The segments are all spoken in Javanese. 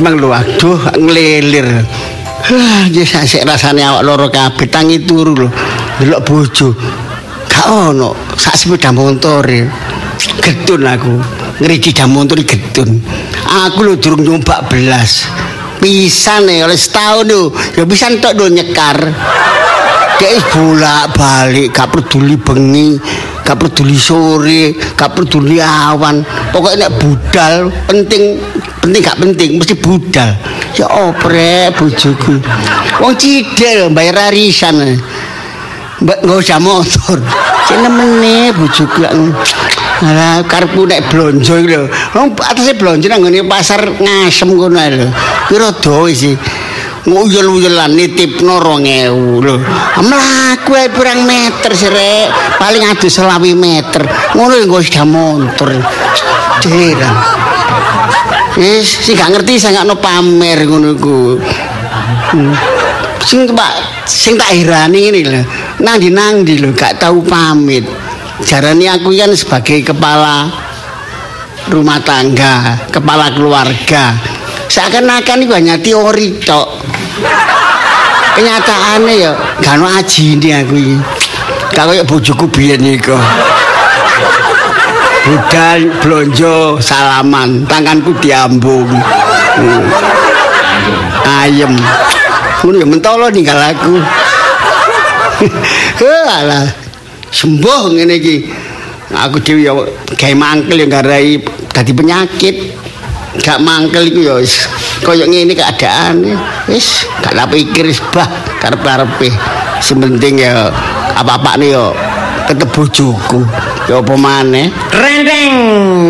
mang lho aduh ngelilir. Hah, yes, sik rasane awak loro kabeh tangi turu lho. Delok bojo. Gak ono sak sepeda motor. Getun aku. Ngriji jam motor getun. Aku lho durung nyoba belas. Pisan nih oleh setahun lho. Ya pisan tok lho nyekar. Kayak bolak balik, gak peduli bengi, gak peduli sore, gak peduli awan. Pokoknya nek budal penting, penting gak penting mesti budal. Ya oprek bojoku. Wong cidel bayar arisan. Mbak nggak usah motor. Cek nemene bojoku lak. Alah karepku nek blonjo iki lho. Wong atase blonjo nang ngene pasar ngasem ae lho. Piro doe sih? nguyul-nguyulan nitipno 2000 lho. Mlaku ae pirang meter sirek, paling adu selawi meter. Ngono nggo sepeda motor. Derang. Wis sing gak ngerti sing gak no pamer ngono iku. Hmm. Sing Pak, sing tak herani ngene lho. Nang di nang di lho gak tahu pamit. Jarane aku kan sebagai kepala rumah tangga, kepala keluarga. Seakan-akan itu hanya teori tok. Kenyataannya ya gak ono ajine aku iki. Gak kaya bojoku biyen iku. Budal blonjo salaman, tanganku diambung. Hmm. Ayem. Ngono ya mentolo ninggal aku. Alah. Sembuh ngene iki. Aku dhewe ya gawe mangkel ya garai dadi penyakit. Gak mangkel iku ya wis kaya ngene keadaane. Wis gak tak pikir wis bah karep-karepe. Sementing ya apa-apane ya tetep bojoku. Ya apa maneh? Rendeng,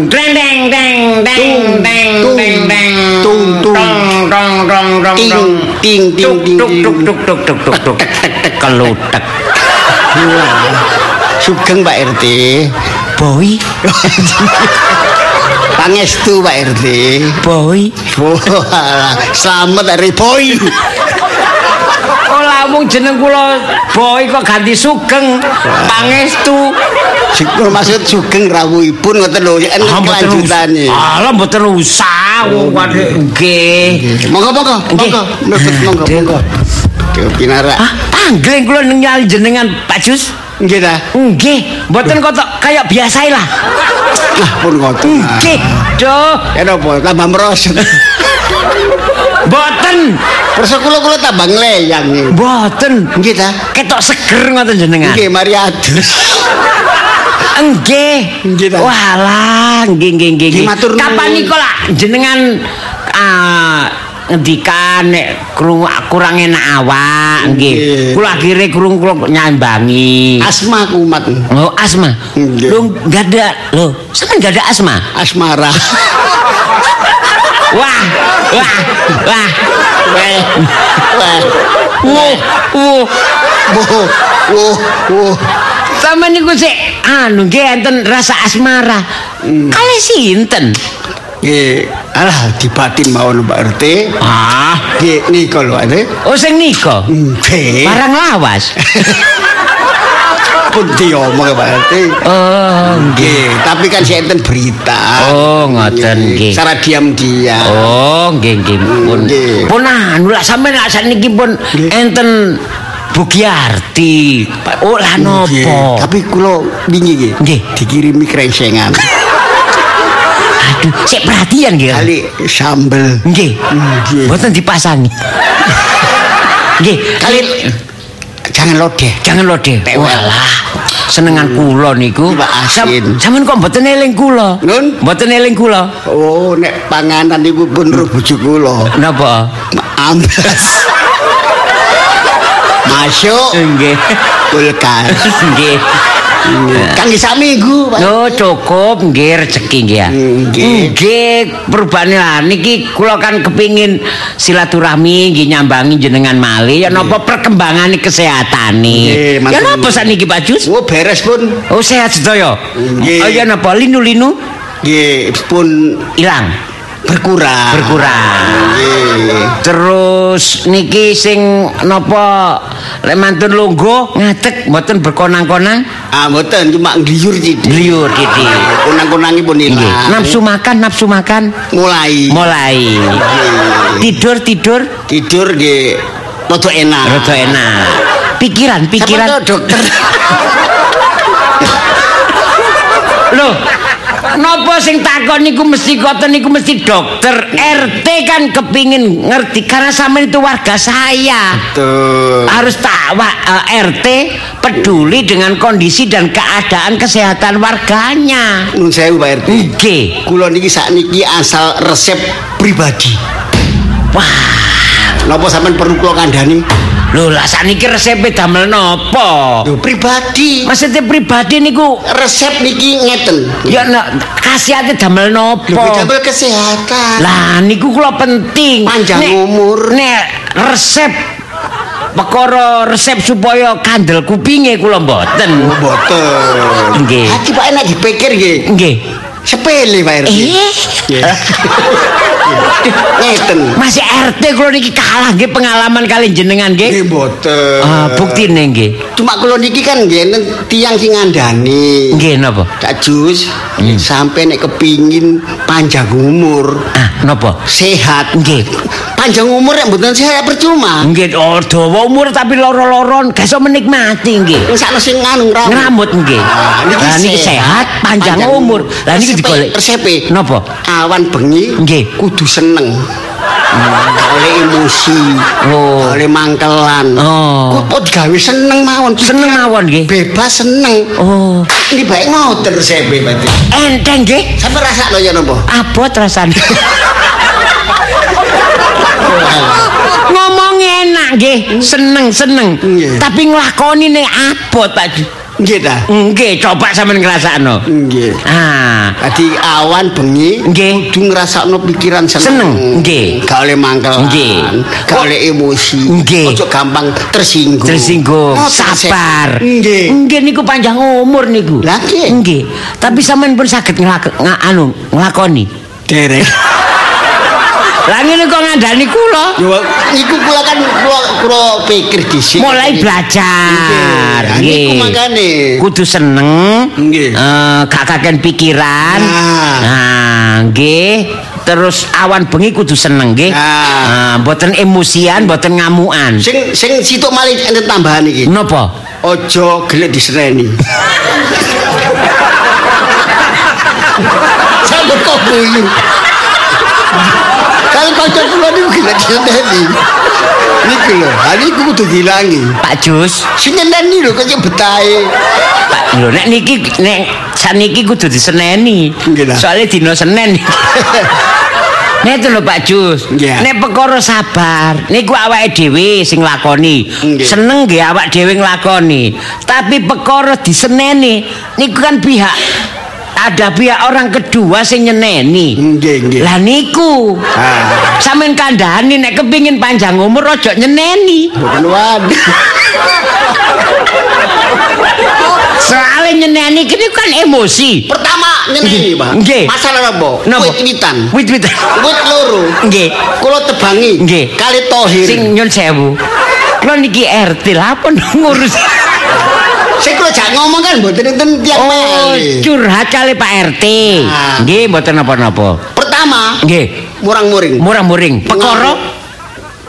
rendeng, deng, deng, deng, deng, deng. Tung, tung. Dong, dong, dong, dong, Ting, dong. ting, ting, Tuk, ting, tuk, tuk, tuk, tuk, kelutek. Wah, Sugeng Pak RT. Boy, Pangestu Pak RT. boy. Selamat dari boy. Lamung jeneng kula boy kok ganti sugeng. Pangestu. Syukur maksud sugeng rawuhipun ngoten lho, ya enak kelanjutane. Alah mboten usah wong kadhe nggih. Monggo monggo, monggo, monggo, monggo. Pinara. Ah, anggling kula ningali jenengan Pak Jus. Nggih ta. Nggih, mboten kok kaya biasa lah. Lah pun ngoten. Nggih. Duh, Ya napa tambah merosot. mboten. Perso kula kula tambah ngleyang iki. Mboten. Nggih ta. Ketok seger ngoten jenengan. Nggih mari adus. Nggih. Nggih, ta. Walah, nggih nggih nggih. Kapan niku lah jenengan ah ngendikan nek krungu kurang enak awak nggih. Kula akhire krungu kula nyambangi. Asma kumat. Oh, asma. Lu enggak ada. Loh, sampean enggak ada asma? Asmara. Wah, wah, wah. Weh. Weh. Wuh, wuh. Wuh, wuh, wuh. Sama niku sik anu nggih enten rasa asmara. Kali sinten? Nggih, alah dibatin mawon Pak RT. Ah, Nggih nika lho RT. oh sing nika. Nggih. Barang lawas. pun diomong Pak RT. Oh, Nggih, tapi kan saya enten berita. Oh, ngoten nggih. Secara diam-diam. Oh, nggih nggih pun. Pun anu lah sampean lah saniki pun enten Bugiarti. Oh, lah nopo? Tapi kula wingi nggih. Nggih. Dikirimi krengsengan. Aduh, sik perhatian nggih. Kali sambel. Nggih. Mboten dipasangi. Nggih, Kali jangan lodeh. jangan lodeh. Walah. Senengan kula niku. Asin. Sampeyan kok mboten eling kula? Nun? Mboten eling kula. Oh, nek panganan iku pun roh bojo kula. Napa? Ambas. Masuk Nggih. kulkas. Nggih. Kang sak minggu, Pak. Oh cukup nggih rezeki nggih. Nggih. Lah niki kula kan kepingin silaturahmi nggih nyambangi jenengan malih ya napa perkembangan kesehatan Nggih, nih. matur Ya napa saniki Pak Jus? Oh, beres pun. Oh sehat sedaya. Nggih. Oh ya napa linu-linu Nggih, pun ilang berkurang. berkurang. Nggih. Terus niki sing napa lek mantun lungguh ngadeg mboten berkonang-konang. Ah mboten cuma ngliur sithik. Liur Didi. Kunang-kunangipun Nggih. ilang. Nafsu makan, nafsu makan. mulai. Mulai. Tidur, tidur. Tidur nggih rada enak. Rada enak. Pikiran, pikiran. Sampeyan to, dokter. Loh, Napa sing takon niku mesti koten niku mesti dokter. RT kan kepingin ngerti karena sama itu warga saya. Tuh. Harus tahu eh, RT peduli dengan kondisi dan keadaan kesehatan warganya. Nun sewu Pak RT. Nggih. Kula niki sakniki asal resep pribadi. Wah, Napa sampean perlu kula kandhani? Lho lah saniki resepe damel napa? Lho pribadi. Maksudnya pribadi niku Resep niki ngeten. ya nak khasiate damel Lho napa? damel kesehatan. Lah niku kula penting. Panjang Nek- umur. Nek resep perkara resep supaya kandel kupinge kula mboten. Oh, boten. Nggih. Hati Pak enak dipikir nggih. Nggih. Sepele Pak RT. Eh, Nggih. Ngeten. Masih RT kula niki kalah nggih pengalaman kali jenengan nggih. Nggih boten. Ah, buktine nggih. Cuma kula niki kan nggih tiyang sing ngandani. Nggih napa? Kak Jus, Hmm. sampai nek kepingin panjang umur, Ah, napa? sehat. Nggih. Panjang umur nek mboten sehat percuma. Nggih, oh dawa umur tapi loro-loron gak iso menikmati nggih. Wis sakno sing nganu ngramut. Ngramut nggih. Ah, Lah niki sehat, panjang, umur. Lah niki digolek. Resepe. Napa? Awan bengi Nggih. kudu seneng. Oleh emosi, Oh. oleh mangkelan. Oh. Kok digawe seneng mawon. Seneng mawon nggih. Bebas seneng. Oh, Ini baik ngoten resepe berarti. enteng nggih. Sampai rasa ya napa? Abot rasane. Ngomong enak nggih, seneng-seneng. Tapi nglakoni ning abot Pak. Ju. Nggih ta? Nggih, coba sampean ngrasakno. Nggih. Ah, Tadi awan bengi Nggih. kudu ngrasakno pikiran seneng. Seneng, nggih. Gak oleh mangkelan. Nggih. Gak oleh emosi. Nggih. Ojo gampang tersinggung. tersinggung, Ngoten, sabar. Nggih. Nggih niku panjang umur niku. Lah, nggih. Nggih. Tapi sampean pun saged nglak anu nglakoni. Derek. Lah ngene kok ngandani kula. Yo iku kula kan kula kula pikir dhisik. Mulai belajar. Nggih. Niku makane. Kudu seneng. Nggih. Eh, gak kaken pikiran. Nah. Nggih. Terus awan bengi kudu seneng nggih. Nah. Nah, mboten emosian, mboten ngamukan. Sing sing situk malih enten tambahan iki. Napa? Ojo gelek disereni. Sampe kok guyu. Kalau kanca kula niku gelek disereni. Niku lho, ha niku kudu dilangi. Pak Jus. Sing lho kok betahe. Pak, lho nek niki nek saniki kudu diseneni. Soale dina Senin. Nek itu lho Pak Jus. Nggih. Nek perkara sabar, niku awake dhewe sing lakoni. Nggih. Seneng nggih awak dhewe nglakoni. Tapi perkara diseneni niku kan pihak ada pihak orang kedua sing nyeneni. Nggih, nggih. Lah niku. Ah. Sampeyan kandhani nek kepingin panjang umur aja nyeneni. Bukan. Soale nyeneni kene kan emosi. Pertama nyeneni, Pak. Nggih. Masalah apa? Napa? Wit-witan. Wit-witan. Wit loro. Nggih. Kula tebangi. Nggih. Kali tohir. Sing nyun sewu. Kula niki RT lah apa ngurus. Jak ngomong kan mboten enten tiang Oh, curhat kali Pak RT. Ah. Nggih, mboten napa-napa. Pertama, Nggih. murang-muring. Murah-muring. Perkara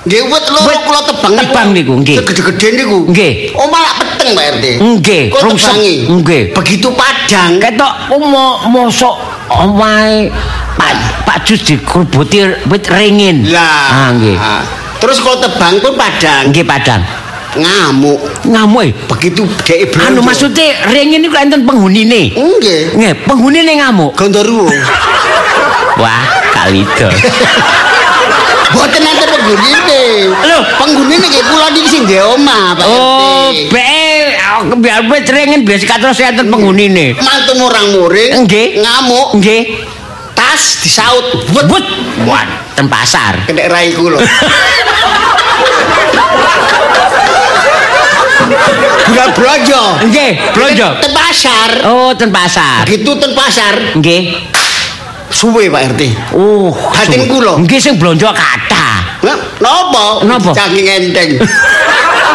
Nggih wit loro Wit kula tebang tebang niku, nggih. Gede-gede niku. Nggih. Oh malah peteng Pak RT. Nggih, tebangi. Nggih. Begitu padang. ketok mo mosok omahe Pak Pak Jus dikrubuti wit ringin. Lah. Ah, nggih. ah. Terus kula tebang pun padang. Nggih padang. Ngamuk. Ngamuk. eh. Begitu dhek blonjo. Anu maksudnya ringin niku enten penghunine. Nggih. Nggih, penghunine ngamuk. Gondoruwo. Wah, kalido. Boten enten penggune. Lho. penggune niki kula niki sing ndek omah, Pak Oh, RT. be biar wit ringin biasa kados enten penghunine. Mantu murang-muring, Nggih. ngamuk, Nggih. tas disaut, Wut. Wah, ten pasar. kena rai kula. Bulan blojo. Nggih, blonjo. Ten pasar. Oh, ten pasar. Gitu ten pasar. Nggih. Suwe Pak RT. Oh, Batin su- kula. Nggih sing blonjo kathah. Nah, napa? Napa? Saking enteng.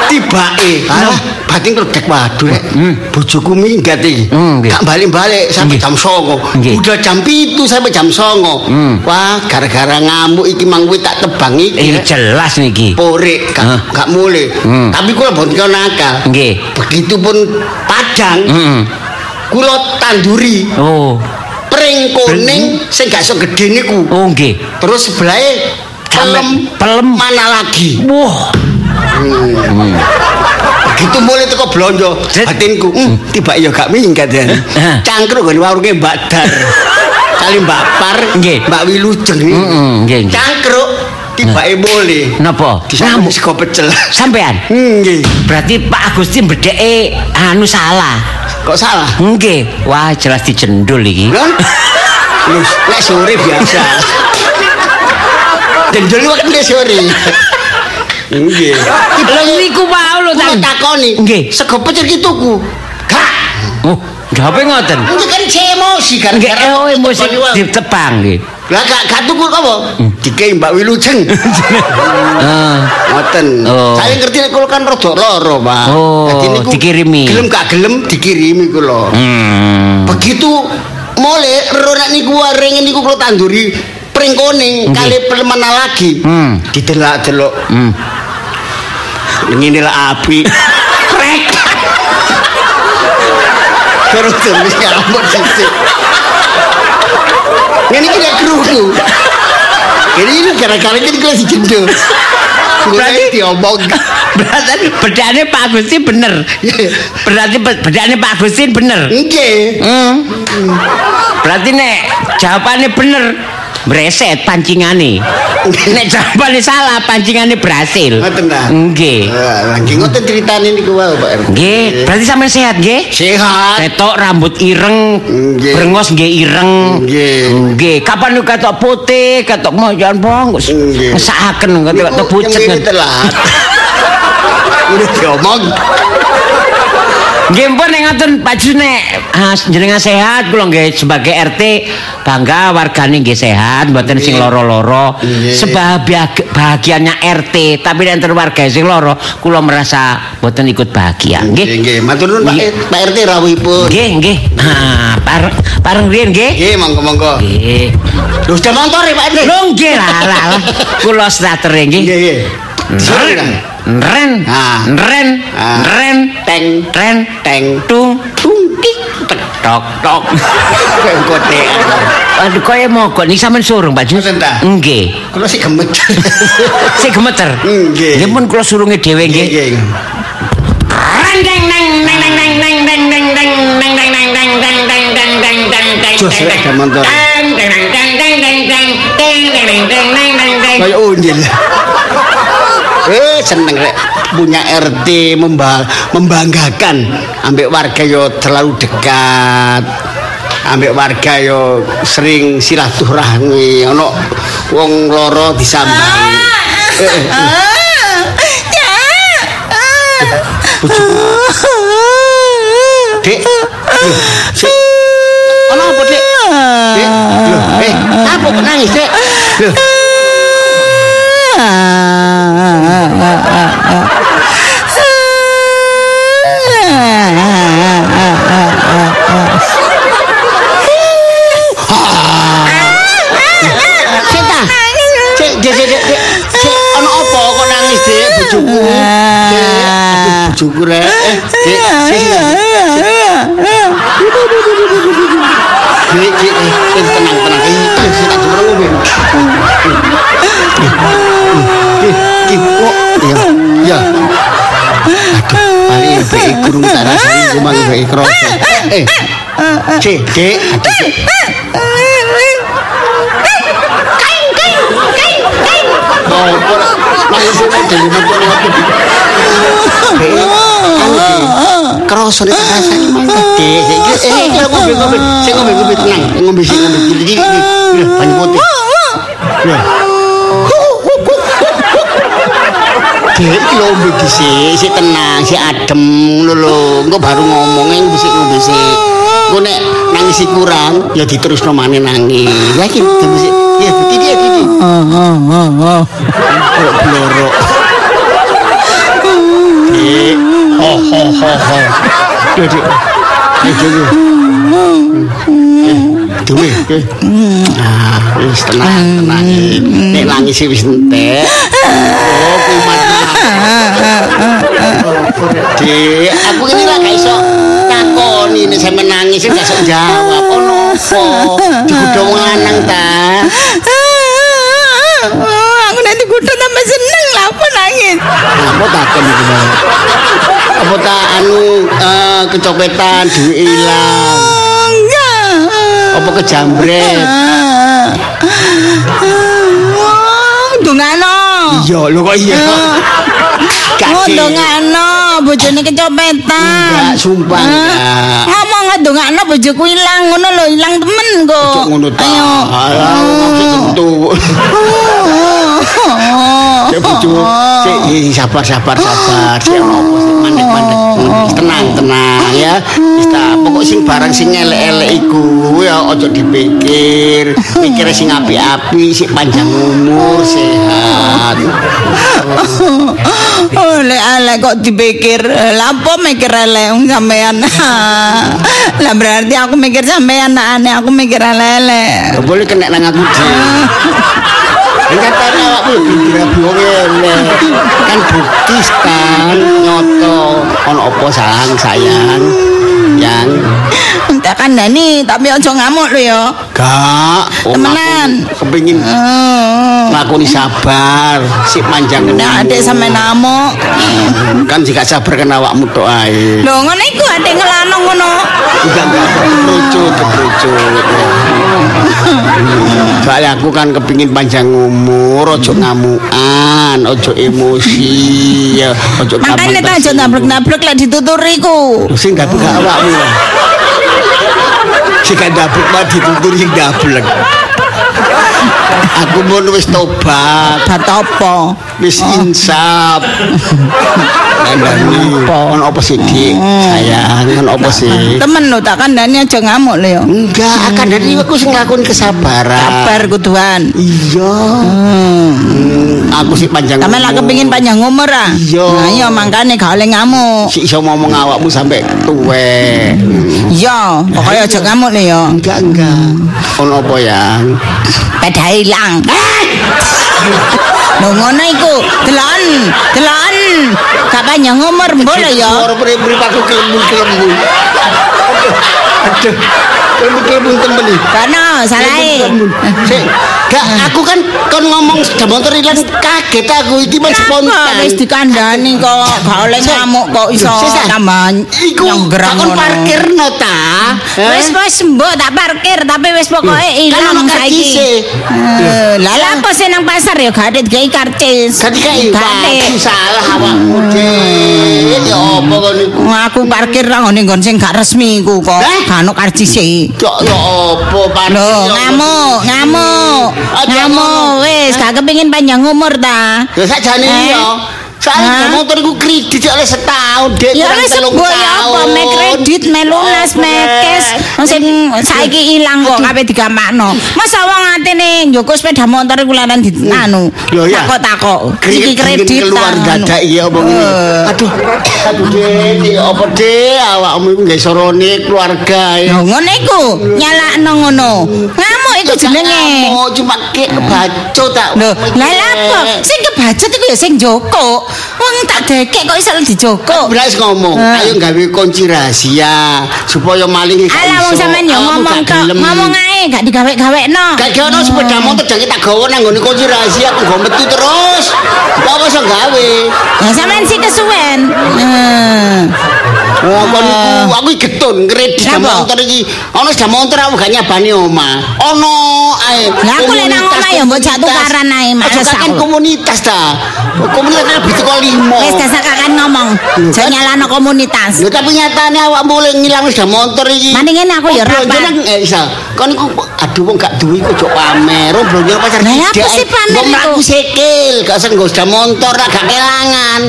Tibake. Alah, batin kledek waduh rek. Hmm. Bojoku minggat iki. Hmm. Gak balik-balik sampai jam 09.00. Nggih. Udah jam 7 sampai jam 09.00. Hmm. Wah, gara-gara ngamuk iki mang kuwi tak tebang iki. Eh jelas niki. Porik gak, Hah? gak mulai. Hmm. Tapi kula mboten kena nakal. Nggih. Begitupun padang, Heeh. kula tanduri Oh. pring kuning sing gak sok gedhe niku. Oh nggih. Terus sebelahe pelem pelem. mana lagi. Wah. Begitu mulai teko blonjo, Zet. batinku, hmm, tiba ya gak minggat ya. Hah. Cangkruk nggon warunge Mbak Dar. Kali Mbak Par, Nggih. Mbak Wilujeng. Heeh, nggih. Cangkruk tibake mulai. Napa? Disambut sego pecel. Sampean. Nggih. Berarti Pak Agustin bedeke anu salah. Kok salah? Nggih. Wah, jelas dicendul iki. Kan? Nek sore biasa. Dendel waktu nek sore. Nggih. Lha niku lho Kula tan. takoni. Nggih. Sego pecel ki tuku. Gak. Oh, jawabe ngoten. Ini kan emosi kan. Nggih, oh emosi ditebang nggih. Lah gak gak tuku apa? Dikei Mbak Wilujeng. Ah. Ngoten. Oh. Saya ngerti nek kula kan rada lara, Pak. Oh, dikirimi. Gelem gak gelem dikirimi kula. Hmm. Begitu mulai ronak niku waring niku kula tanduri pring kuning Nggih. kali pelemana lagi. Hmm. Didelak-delok. Hmm. Ngene lah api. Krek. Terus terus nyamuk sithik. Ngene iki nek krungu. Ini ini gara-gara ini kalau si. Gue Berarti- diomong. Berarti bedane Pak Agustin bener. Berarti be- bedane Pak Agustin bener. Oke. Hmm. Berarti nek jawabannya bener Breset pancingane. Nek jawabane salah pancingane berhasil. Ngoten ta? Nggih. Lagi ngoten ceritane niku wae, Pak RT. Nggih, berarti sampean sehat nggih? Sehat. Ketok rambut ireng, Nggih. brengos nggih ireng. Nggih. Nggih, kapan lu ketok putih, ketok mojan bong, Nggih. ngesahaken ketok pucet. Ini telat. Udah diomong. Nggih pun nek ngoten Pak ah, jenengan sehat kula nggih sebagai RT bangga wargane nggih sehat mboten sing loro-loro. Sebahagia bahagianya RT tapi nek warga sing loro kula merasa mboten ikut bahagia. Nggih, Nggih. Matur nuwun Pak Nggih. Pak RT rawuhipun. Nggih, nggih. Nah, pareng pareng riyen nggih. Nggih, monggo-monggo. Nggih. Lho, sudah motor ya Pak RT? Lho nggih lah lah. Kula starter nggih. Nggih, nggih. Ren, ren, Ah. ren, Ah. ren, Teng, ren, teng, tung, tung, tik, tok, tok. Kote. Aduh, kaya mogok nih sampean surung, Pak Jus. Nggih. Kula sih gemet. Sik gemeter. Nggih. Nggih pun kula surunge dhewe nggih. Nggih, nggih. Reng deng deng deng deng deng deng deng deng deng deng deng deng deng deng deng deng deng deng deng Jos, deng rek, ada motor. deng deng deng deng deng deng deng deng deng deng deng deng deng deng Kayak unjil. Eh seneng rek punya RT memba membanggakan ambek warga yo terlalu dekat ambek warga yo sering silaturahmi ono wong loro disambang eh, eh, dek ono apa dek dek eh apa nangis dek Loh. Cek, tenang-tenang. be gunung taras iki mung gawe kros. Eh. Cek, dek. Kain, kain, kain, kain. Apa lah? Dik. Kroso nek rasa iki mantep. Eh, sing ngombe-ngombe, sing ngombe-ngombe tenang, ngombe sing ngombe iki iki. Lah, banyu putih. Lah. Dek lo mbeki sik, sik tenang, sik adem ngono lho. Engko baru ngomong e ngombe sik. Engko nek nangis kurang, ya diterusno maneh nangis. Ya iki mbisik. Ya iki dia iki. Oh oh oh oh. Kok blorok. Eh, ho ho ho ho. Dek. Dek. Dume, tenang, tenang. Nek nangis wis entek. Oh, kumat Dik, aku ini lah gak iso takoni nek sampe nangis gak iso jawab. Ono apa? Digudho wong lanang ta? aku nanti kudu tambah seneng lah apa nangis Apa takon iki, Bang? Apa tak anu eh, kecopetan duit ilang? Oh, enggak Apa kejambret? Oh, dongano Iya, lho kok iya. Gak Oh, sih. dongano bojone kecopetan Enggak, sumpah enggak. ngomong dongano bojoku ilang ngono lho ilang temen kok ayo Alah, maksud tentu. Cek bojo, cek ih, sabar sabar sabar. Cek ono apa sih? Mandek-mandek. Hmm, Tenang tenang ya. Wis ta, pokok sing barang sing elek-elek iku ya. Ojo dipikir. Mikire sing apik-apik, sing panjang umur, sehat. Oh, lek elek kok dipikir. Lah apa mikir elek sampean Lah berarti aku mikir sampean aneh aku mikir elek boleh kena nang aku Kan katanya awakmu wong elek. Kan bukti kan nyoto ono apa sayang sayang yang Tak kandani tapi ojo ngamuk lho ya. Gak. Wong Temenan. aku kepengin Oh. ngakoni sabar si panjang Nek adik sampe namuk kan jika sabar kan awakmu tok ae. Lho ngono iku adik ngelanong ngono. Enggak enggak kerucut kerucut soalnya aku kan kepingin panjang umur ojo ngamukan ojo emosi ya ojo Makanya tak aja nabrek-nabrek lek dituturi ku sing gak buka awakmu lah sing gak dablek mah ditutur sing dablek aku mau wis tobat Bat apa? wis insaf Kandani, ono apa sih dik? Sayang, ono apa sih? Temen lho tak kandani aja ngamuk lho ya Enggak, akan dari aku sing nglakoni kesabaran. Sabar kuduan Iya. Hmm, aku sih panjang. Sampe lah umur. kepengin panjang umur ah. Iya. Nah iya makane gak oleh ngamuk. Si iso ngomong awakmu sampai tuwe. Hmm. Iya, pokoknya aja ngamuk lho ya. Enggak, enggak. Ono apa yang? Peda ilang. Lho ngono iku, delon, delon. Gak panjang umur mbola ya. Suara beri-beri aku kelembun-kelembun. Aduh. Kono salahe. Sik, gak aku kan kon ngomong motor ilang kaget aku iki Kenapa spontan. wis dikandani kok gak oleh ngamuk kok iso tambah Iku kon ngono. parkirno ta. Wis wis mbok tak parkir tapi wis pokoke Kan ilang saiki. Eh, Lah lah apa sih nang pasar ya gak ada karcis. Dikai Gak ada. Salah awakmu Dik. Ya apa kon iku? Aku parkir nang nggon sing gak resmi iku kok. Gak ono karcise. Kok ya apa? Lho, ya? ngamuk, ngamuk. Ngamuk, wis gak kepengin panjang umur ta. Ya sakjane Eh? iya. Soalnya Hah? motor iku kredit oleh setahun Dik. Ya wis sembuh ya apa me kredit me lunas me cash sing saiki ilang kok kabeh digampakno. Masa wong atene njoko sepeda motor iku laran ditanu. Lho, ya. Takok-takok. Iki Kredit keluar dadak iya apa ngene. Eh. Aduh, aduh Dik, apa Dik awakmu iku nggih sorone keluarga ya. Ngono iku nyalakno ngono. Ngamuk iku jenenge. Oh, cuma ke kebaco tak. Lho, lha apa? Sing kebacut iku ya sing joko. Wong tak dekek kok iso dijoko. Belas ngomong, Eh. ayo gawe kunci rahasia supaya maling gak Alah wong iso. sampean Awakmu ngomong gelem. Ngomong ae gak digawe-gawekno. Gak kira no sepeda motor jangan tak gawe nang nggone kunci rahasia aku go metu terus. Gak iso gawe. Ya sampean sih kesuwen. Eh. Oh, kon iku aku iki getun kredit sepeda motor iki. Ono sepeda motor aku gak nyabani omah. Ono ae. Lah aku lek nang komunitas- omah ya mbok jak tukaran ae, Mas. Kakek komunitas ta. Komunitas lebih teko limo. Wis dasar kakan ngomong. Jangan nyalano komunitas. Lho tapi nyatane awak mulai ngilang sepeda motor iki. Mendingan aku ya Oh, rapat. nang- eh isa. Kon aduh wong gak duwe iku ojo pamer. Wong blonjo pacar tidak. apa sih pamer Wong mlaku sikil, gak usah nggo motor lah, gak kelangan.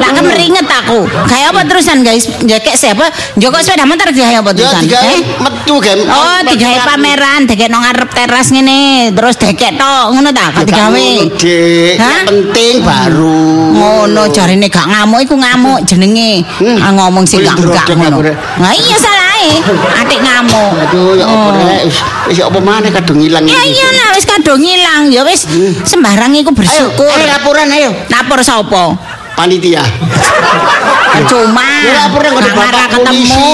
Lah kemeringet aku. Kayak apa terusan guys? Jakek siapa? Joko sepeda motor kayak apa Ya terusan? digawe Eh? metu kan. Oh, digawe pameran, dikek nang ngarep teras ngene, terus dikek tok, ngono ta? Kok digawe? Dik, Hah? yang penting baru. Ngono jarine gak ngamuk iku ngamuk jenenge. Hmm. Ah, ngomong sing gak drodok ngono. aku. Nah iya salahe. Atik ngamuk. Aduh, ya apa Oh. rek? Wis wis ya apa maneh kadung ilang. Ya iya lah wis kadung ilang ya wis sembarang iku bersyukur. ayo laporan ayo. Lapor sapa? Panitia. Cuma Ya, lapor nang nggak bapak ketemu.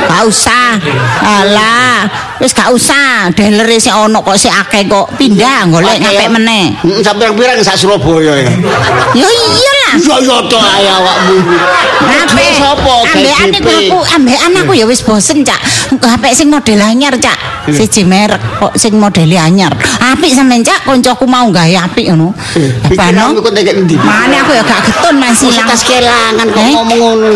Gak usah. Alah, wis gak usah. Dealere sing ono kok sik akeh kok. Pindah golek ngapik ya. meneh. Mm, Sampai pirang sak Surabaya ya. Ya iyalah. Ya ya to ayo awakmu. Ngape? Sopo Ambekan iku aku, ambekan aku ya wis bosen, Cak. HP sing model anyar, Cak. Siji merek kok sing model anyar. Apik sampean, Cak. Koncoku mau gawe apik ngono. Apa no? Pikiranmu kok nek endi? Mane aku ya gak getun Mas ilang. tas kelangan kok Eh? ngomong ngono.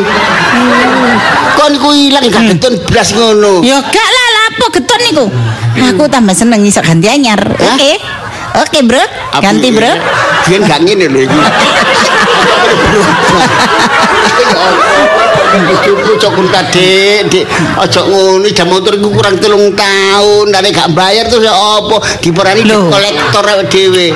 Kok niku ilang gak ketun blas ngono. Ya gak lah, apa getun niku? Aku tambah seneng iso ganti anyar. Oke. Oke, Bro. Ganti? Bro. Biyen gak ngene lho iki. Ah, Cocok kun tadi, dik, ojo ngono, jam motor iku kurang telung tahun, nek gak bayar terus ya apa? Diperani di kolektor awake dhewe.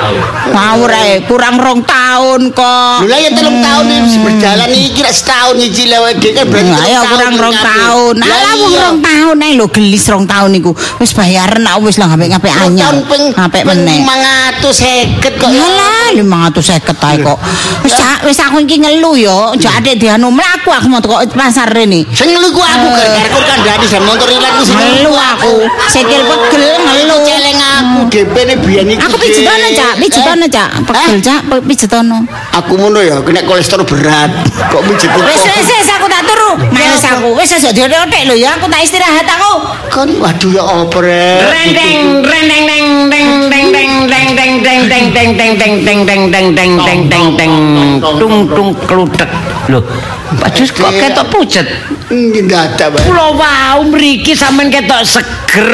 Ngawur ae, kurang rong tahun kok. Lho lah ya telung tahun iki berjalan iki kira setahun nyicil awake dhewe kan berarti Nah, ya telung kurang rong tahun. Lah wong iya. rong tahun ae lho gelis rong tahun niku. Wis bayaran aku wis lah ngapik-ngapik Rong anyar. Ngapik meneh. 550 kok. Yalah 550 ae kok. Wis wis aku iki ngelu yo, aja adek dianu mlaku aku mau pasar rene. Sing ngelu ku aku gara-gara kok kandhani jan motor ilang ku sing Ngelu aku. Sikil pegel ngelu. Celeng aku DP-ne biyen iki. Aku pijetono, Cak, pijetono, Cak. Pegel, Cak, pijetono. Aku ngono ya, kena kolesterol berat. Kok mijet kok. Wis wis wis aku tak turu. Males aku. Wis aja diotek lho ya, aku tak istirahat aku. Kon waduh ya apa rek. Rendeng, rendeng, deng, deng, deng, deng, deng, deng, deng, deng, deng, deng, deng, deng, deng, deng, deng, deng, deng, deng, tung, tung, keludek. Loh, Pak Jus kok ketok pucet? Nggih dadak bae. Kula wau mriki sampean ketok seger.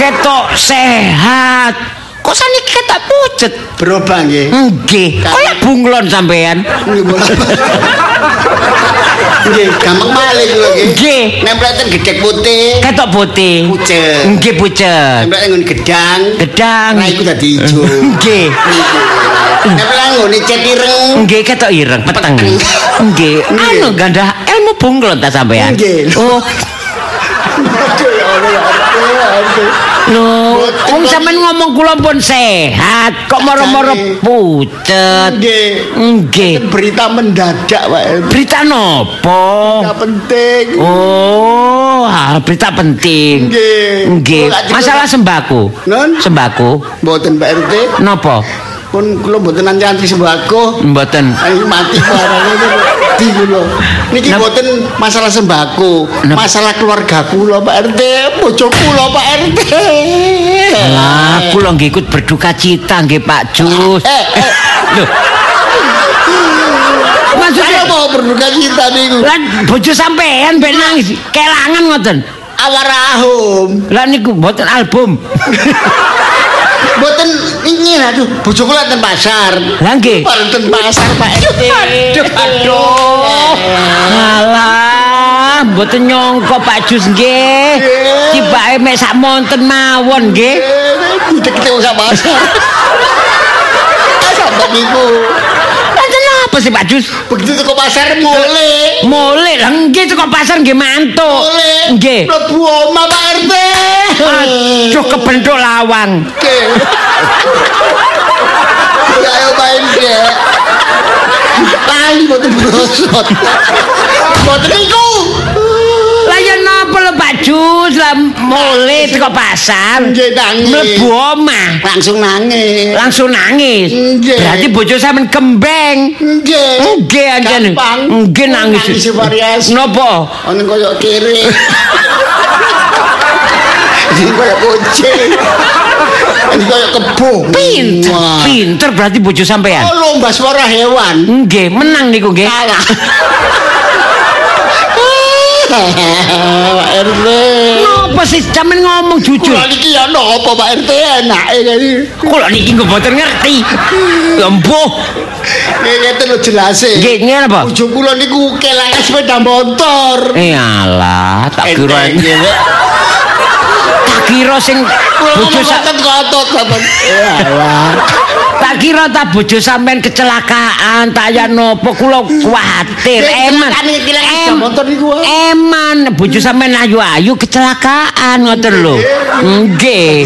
Ketok sehat. Kok saniki ketok pucet? Berubah nggih. Nggih, kaya bunglon sampean. Nggih gampang malih kula nggih. Nggih. Nempleten gedhek putih. Ketok putih. Pucet. Nggih pucet. Nempleten nggon gedang. Gedang. Rai iku dadi ijo. Nggih. Nempleten nggon cet ireng. Nggih ketok ireng peteng. Nggih. Anu gandah ilmu bunglon ta sampean? Nggih. Oh, lho, wong sampean ngomong kula pun sehat, kok moro-moro pucet. Nggih. Nggih. Berita mendadak wae. Berita nopo? Nggak penting. Oh, berita penting. Nggih. Nggih. Masalah sembako. Non? Sembako. Mboten Pak RT. Napa? Pun kula mboten nyantri sembako. Mboten. Ayo mati barang itu. Di kula. Niki mboten masalah sembako, masalah keluarga kula Pak RT, bojo kula Pak RT. Lah, kula nggih ikut berduka cita nggih Pak Jus. Eh, eh, Loh. Maksudnya mau berduka cita niku. Lan bojo sampean ben nangis kelangan ngoten. Awarahum. Lah niku mboten album. Mboten ini aduh, bojo kula ten pasar. Lah nggih. Bareng ten pasar Pak RT. Aduh, aduh. Alah, mboten nyongko Pak Jus nggih. Tibake mek sak monten mawon nggih. Budek kita usah pasar. Sampai niku. Apa sih Pak Jus? Begitu ke pasar mulai. Mulai lah nggih teko pasar nggih mantuk. Mulai. Nggih. Mlebu omah Pak RT. Aduh kebentuk lawang. Oke. Ayo main dek. Lali boten brosot. Boten niku. Pak Jus lah mulai teko pasar. Nggih nangis. Mlebu omah. Langsung nangis. Langsung nangis. Nggih. Berarti bojo sampean kembeng. Nggih. Nggih anjen. Nggih nangis. Nangis variasi. Napa? Ono koyo kiri. Ini koyo kucing. Ini koyo kebo. Pinter. Wah. Pinter berarti bojo sampean. Oh, lomba suara hewan. Nggih, menang niku nggih. Kalah. Pak RT. Napa sih sampean ngomong jujur? Kula niki ya napa Pak RT enake kali. Kula niki nggak boten ngerti. Lembuh. Nggih ngeten lho jelase. Nggih, ngene apa? Bojo kula niku kelangan sepeda motor. Eh alah, tak kira kira sing bojo ngomong sa- ngoten kotot sampean. Tak kira ta bojo sampean kecelakaan, tak ya nopo kula kuwatir. Eman. Eman, bojo sampean ayu-ayu kecelakaan ngoten lho. Nggih.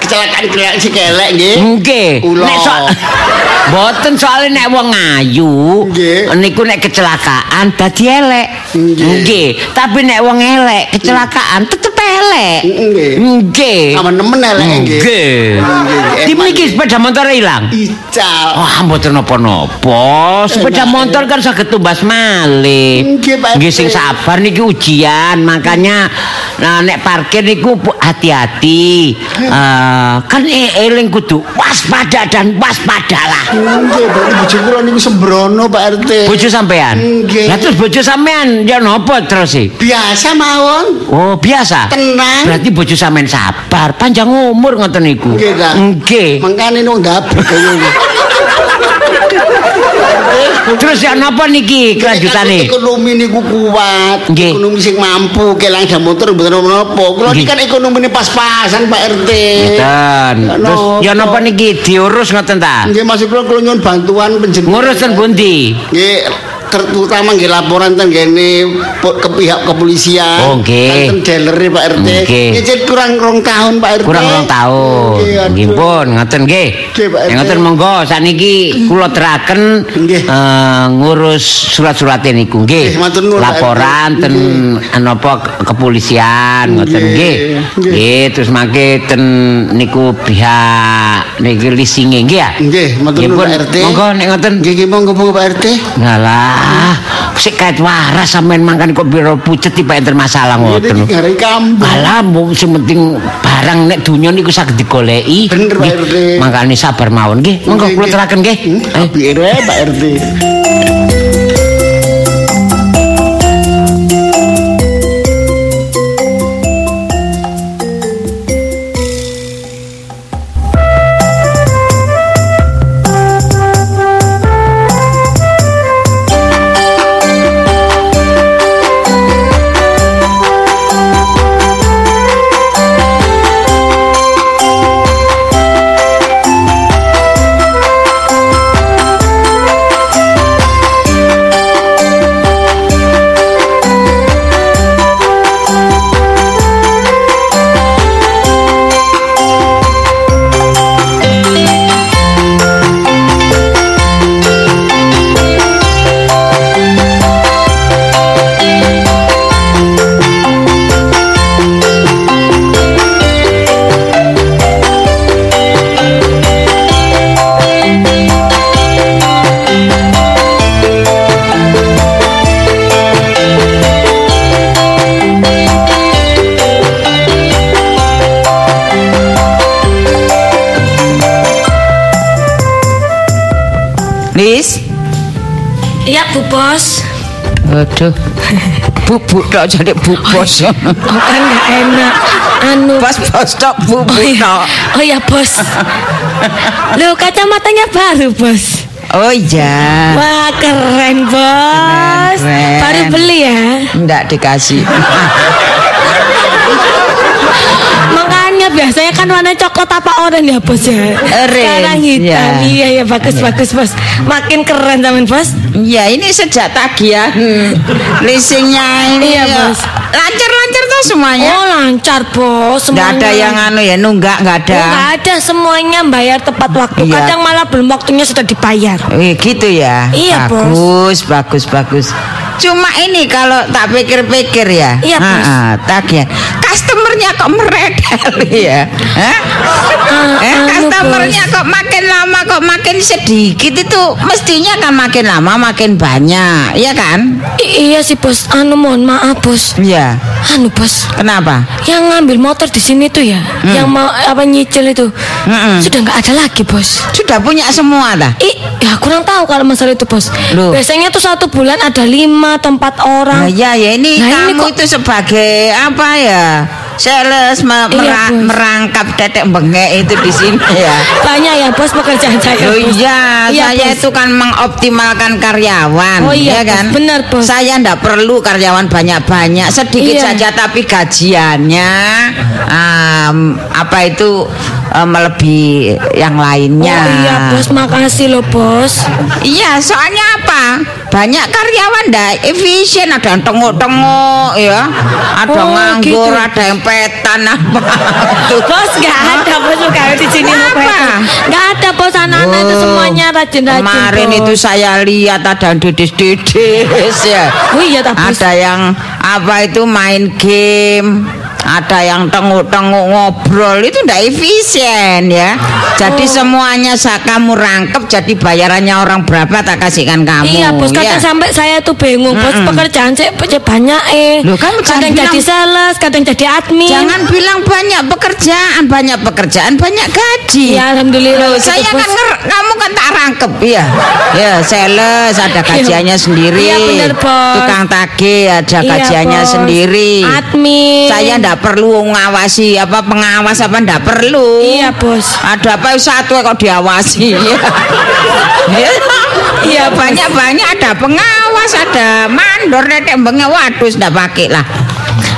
Kecelakaan kecelakaan si kelek nggih. Nggih. Nek so Boten soalnya nek wong ayu niku nek kecelakaan dadi elek. Nggih. Tapi nek wong elek kecelakaan tetep elek. Nggih. Nggih. Aman nemen elek nggih. Nggih. Nggih. Di mriki sepeda motor ilang. Ical. Wah, mboten napa-napa. Sepeda motor kan saged tumbas malih. Nggih, Pak Nggih sing sabar niki ujian, makanya nah nek parkir niku hati-hati. Eh, kan eling kudu waspada dan waspadalah. Nggih, berarti bojo kula niku sembrono Pak RT. Bojo sampean. Nggih. Lah terus bojo sampean ya napa terus sih? Biasa mawon. Oh, biasa. Tenang. Berarti bojo sampean sabar, panjang umur ngoten niku. Nggih, Kak. Nggih. Mengkane nang dapur kayaknya. Terus ya napa niki kelanjutane? Ekonomi niku kuat. Nggih. Ekonomi sing mampu kelang dan motor mboten napa. Kula Nggih. iki kan ekonomine pas-pasan Pak RT. Ngeten. Terus ya napa niki diurus ngoten ta? Nggih maksud kula kula nyuwun bantuan penjenengan. Ngurus ten pundi? Nggih terutama nggih laporan ten po- ke pihak kepolisian. Oh, nggih. Ten dealer Pak RT. Nggih. Nyicil kurang rong tahun Pak RT. Kurang rong tahun. Nggih, pun ngoten nggih. Nggih, Pak RT. Ngoten monggo saniki kula teraken eh, ngurus surat-surat niku nggih. Laporan ten napa ke- kepolisian ngoten Nggih, nggih. terus mangke ten niku pihak niki lisinge nggih ya. Nggih, matur nuwun Pak RT. Monggo nek ngoten. Nggih nggih monggo monggo Pak RT. Ngalah, sik kait waras sampean mangkan kok biro pucet tiba enter masalah ngoten. Ini ngari kampung. Alah, mbok sing penting barang nek donya niku saged digoleki. Bener, Pak RT. Mangkane sabar mawon nggih. Monggo kula teraken nggih. Hmm, Eh, wae Pak RT. Waduh. Bubuk tok jadi bu bos. Oh kan nggak enak. Anu. Bos bos tok Oh bubuk iya, tok. oh iya bos. Loh kacamatanya baru bos. Oh iya. Wah keren bos. Keren. Baru beli ya. Enggak dikasih. Makanya biasanya kan warna coklat apa oranye ya bos ya. Sekarang hitam. ya. Iya iya bagus bagus bos. Makin keren zaman bos. Ya ini sejak tagihan leasingnya ini Iya, ya, Bos. lancar-lancar tuh semuanya. Oh lancar bos. Enggak ada semuanya. yang anu ya nunggak enggak Oh, ada. nggak ada semuanya bayar tepat waktu. Iya. Kadang malah belum waktunya sudah dibayar. Eh, gitu ya. Iya, bagus, bagus, bagus. Cuma ini kalau tak pikir-pikir ya. Iya, Bos. Ah, ah, tagihan. Customernya kok meredel ya? Hah? eh, anu, customernya kok makin lama kok makin sedikit itu mestinya kan makin lama makin banyak, ya kan? I- iya sih bos. Anu mohon maaf bos. Iya. Anu bos. Kenapa? Yang ngambil motor di sini tuh ya, yang mau apa nyicil itu, Mm-mm. sudah nggak ada lagi bos. Sudah punya semua dah. Ih, ya kurang tahu kalau masalah itu bos. Loh. Biasanya tuh satu bulan ada lima tempat Nah, orang. ya ya ini Nah, ini kamu kok- itu sebagai apa ya? Sales me- Iya, Bos. merangkap tetek bengek itu di sini ya. Banyak ya bos pekerjaan saya. Oh iya, Iya, saya Bos. itu kan mengoptimalkan karyawan, Oh iya, ya kan? Bos. Benar, Bos. Saya ndak perlu karyawan banyak-banyak, sedikit Iya. saja tapi gajiannya um, apa itu um, melebihi yang lainnya. Oh iya bos, makasih loh bos. Iya, soalnya apa? Banyak karyawan ndak efisien, ada yang tengok-tengok ya, ada Oh, nganggur, gitu. ada yang petan apa. Bos nggak ada bos juga di sini Apa? Nggak ada bos anak-anak itu Oh, semuanya rajin-rajin. Kemarin bos. itu saya lihat ada yang didis-didis ya. Oh iya tak. Ada yang apa itu main game, ada yang tenguk-tenguk ngobrol itu ndak efisien ya. Jadi Oh. semuanya sa kamu rangkep jadi bayarannya orang berapa tak kasihkan kamu. Iya bos, kadang ya. sampai saya tuh bingung bos pekerjaan saya saya banyak eh. Loh, kamu kadang jadi bilang- sales, kadang jadi admin. Jangan bilang banyak pekerjaan, banyak pekerjaan, banyak gaji. Iya alhamdulillah. Loh, gitu, saya Bos. kan nger- kamu kan tak rangkep ya. Ya, sales ada gajiannya sendiri. Iya, bener, Bos. Tukang tagih ada Iya, gajiannya Bos. sendiri. Admin. Saya ndak perlu ngawasi apa pengawas apa ndak perlu. Iya bos. Ada apa satu kok diawasi. Iya. Iya banyak-banyak ada pengawas, ada mandor, netek bengek waduh ndak pakai lah.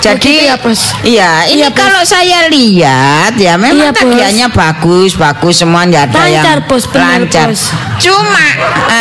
Jadi gitu ya, Bos? Iya, ini Iya, Bos. kalau saya lihat ya memang Iya, Bos. tagihannya bagus, bagus semua nggak ada yang Lancar, Bos, bener, lancar. Bos. Cuma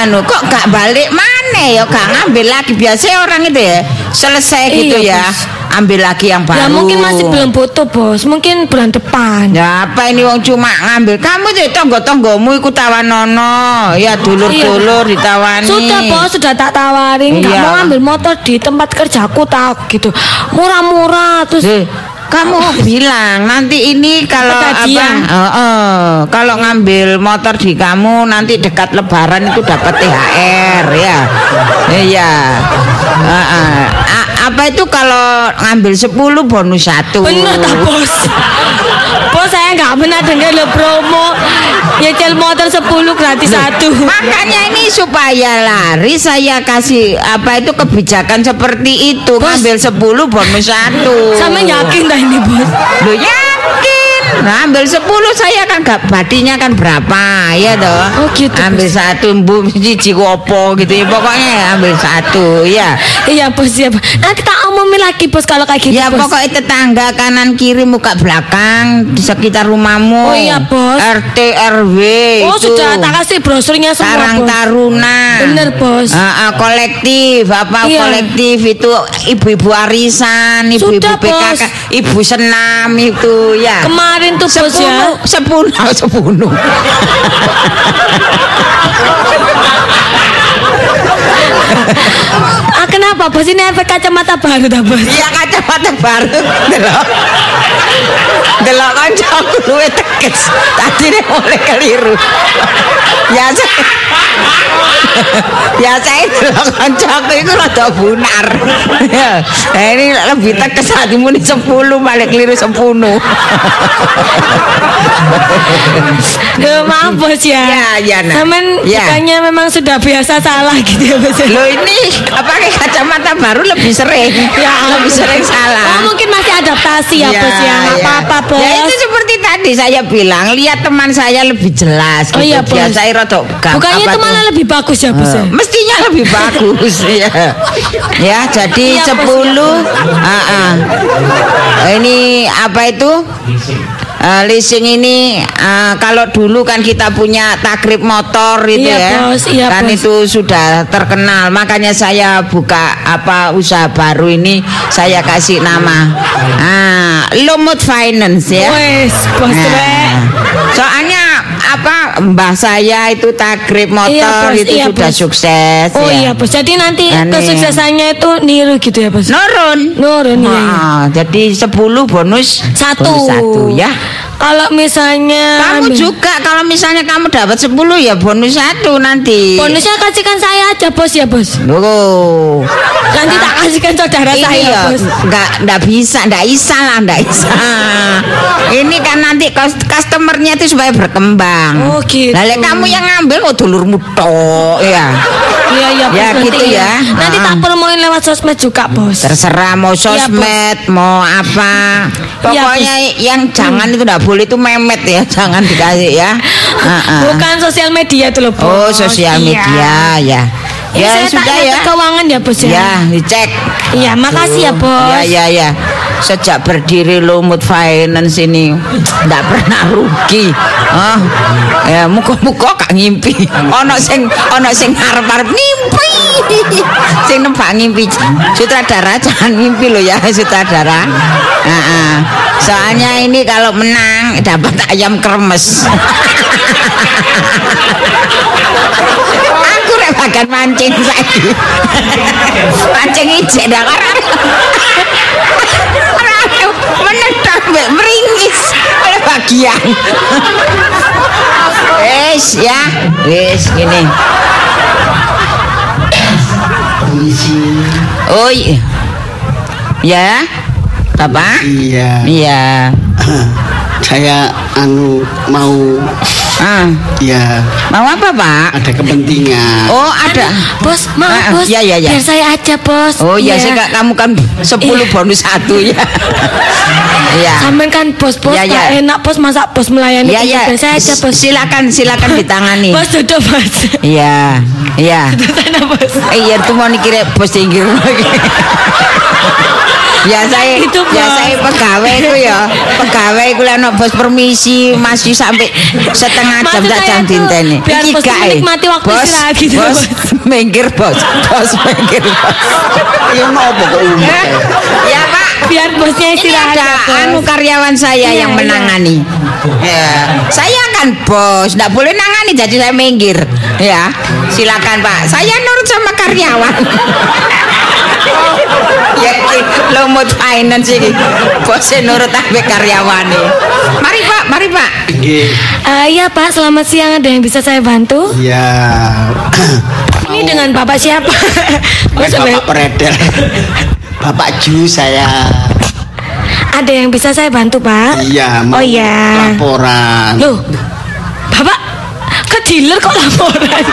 anu kok gak balik mana ya, gak ngambil lagi biasa orang itu ya selesai gitu Iya, ya, Bos. Ambil lagi yang baru. Ya mungkin masih belum butuh bos, mungkin bulan depan. Ya apa ini wong cuma ngambil kamu tuh tonggo-tonggomu ikut tawanono ya dulur-dulur ditawani. Iya. Sudah bos, sudah tak tawarin. Iya. mau ambil motor di tempat kerjaku tahu gitu. Murah-murah terus. Eh, kamu bilang nanti ini kalau apa? eh, eh, kalau ngambil motor di kamu nanti dekat Lebaran itu dapat THR ya. Iya. Eh, eh. Apa itu kalau ngambil 10 bonus satu. Bener tak bos? bos saya nggak pernah dengar lo promo nyicil motor 10 gratis satu. Makanya ini supaya lari saya kasih apa itu kebijakan seperti itu Bos. ngambil 10 bonus satu. Sama yakin dah ini bos. Lo yakin? Nah, ambil 10 saya kan gak badinya kan berapa ya toh. Oh, gitu, Ambil Bos. satu bu cici opo gitu ya. Pokoknya ambil satu ya. Iya bos ya bos. Nanti tak omongin lagi bos kalau kayak gitu Ya bos. pokoknya tetangga kanan kiri muka belakang di sekitar rumahmu. Oh, iya, Bos. RT RW Oh itu. sudah tak kasih brosurnya semua Karang bos. Taruna. Bener, Bos. Ah, ah, kolektif apa Iya. kolektif itu ibu-ibu arisan, ibu-ibu PKK, Bos. ibu senam itu ya. Kemarin tuh bos ya. sepuluh, sepuluh, sepuluh. Ah kenapa bos ini efek kacamata baru dah bos? Iya kacamata baru. Delok. Delok kancaku luwe tekes. Tadi dia mulai keliru. Biasa. Biasa itu delok kancaku itu rada bunar. Ya, nah, ini lebih tekes hatimu ini 10 malah keliru 10. Duh, maaf bos ya. Ya, ya, nah. Samen Ya. memang sudah biasa salah gitu ya bos. Ya? Lo ini apa kacamata baru lebih sering. Ya, lebih sering salah. Oh, mungkin masih adaptasi ya, Iya, bos ya. Iya. apa-apa bos. Ya itu seperti tadi saya bilang, lihat teman saya lebih jelas Oh gitu. iya, Bos. Rada gam- Bukannya itu malah lebih bagus ya bos ya. Eh, Mestinya lebih bagus ya. Ya, jadi Iya, Bos, 10 ah, ah. Ini apa itu? Eh, leasing ini eh, kalau dulu kan kita punya takrib motor itu Iya, ya. Bos, iya, kan Bos. itu sudah terkenal. Makanya saya buka apa usaha baru ini saya kasih nama ah, Lumut Finance ya. Wes bos Nah, soalnya apa mbah saya itu takrib motor Iya, Bos, itu iya, sudah Bos. sukses Oh ya. iya bos. Jadi nanti Aneh. kesuksesannya itu niru gitu ya bos. Nurun. Nurun iya. iya. Ah, jadi 10 bonus Satu. bonus satu ya. Kalau misalnya Kamu ambil- juga kalau misalnya kamu dapat 10 ya bonus satu nanti. bonusnya kasihkan saya aja bos ya bos. Loh. Nanti tak kasihkan saudara Ini saya ya bos. nggak nggak bisa, nggak bisa lah, nggak bisa. Ini kan nanti customernya itu supaya berkembang. Oh, gitu. Lalu kamu yang ngambil kok dulurmu tok ya. Iya iya Ya, nanti gitu ya. Nanti Ah. tak promoin lewat sosmed juga bos. Terserah mau sosmed, mau apa. Iya, Pokoknya yang jangan itu enggak boleh itu memet ya, jangan dikasih ya. Bukan sosial media itu loh bos. Oh, sosial Iya. media ya. Ya, Ya, saya sudah ya. ke keuangan ya bos ya. Ya, dicek. Iya, makasih ya bos. Ya, ya, ya. Sejak berdiri Lumut Finance ini ndak pernah rugi. Oh, ya muka-muka gak ngimpi. Ono sing ono sing arep-arep ngimpi. sing nebak ngimpi. Sutradara jangan ngimpi lo ya sutradara. Heeh. Soalnya ini kalau menang dapat ayam kremes. Aku rek mancing saiki. mancing ijek dak Menetap mbek meringis oleh bagian. Wis ya, wis gini. Oh iya. Ya, Bapak? Iya. Iya. Saya anu mau Ah, ya mau apa, Pak? ada kepentingan. Oh, ada. Bos, maaf Ah, bos. iya, iya, iya. Biar saya aja bos. Oh iya, Iya. sih kamu kan 10 Iya. bonus satu ya. Iya. Sampean kan bos-bos iya. tak enak bos masa bos melayani kita. iya. Biar saya aja bos. Silakan, silakan ditangani. Bos duduk bos. Iya, iya. Sana bos. Eh, iya tuh mau dikira bos tinggi lagi. Ya saya Itu, ya saya pegawai ku ya pegawai ku lek ono bos permisi masih sampai setengah jam tak jam dinteni biar Iki bos gak, menikmati waktu bos, istirahat gitu, bos Bos. minggir bos bos minggir bos Ya kok umum. Eh, ya pak Biar bosnya ini istirahat ada ya, bos. anu karyawan saya Iya, yang iya. menangani. Ya, saya kan bos, tidak boleh nangani jadi saya minggir. Ya, silakan Pak. Saya nurut sama karyawan. ya, lomot finance ini. Bosnya nurut sampai karyawan Mari Pak, mari Pak. Nggih. Ah, iya Pak, selamat siang. Ada yang bisa saya bantu? Ya. Ini dengan Bapak siapa? Bapak Peredel. Bapak Ju saya. ada yang bisa saya bantu Pak? Iya, mau Oh iya. laporan. Loh, Bapak ke dealer kok laporan?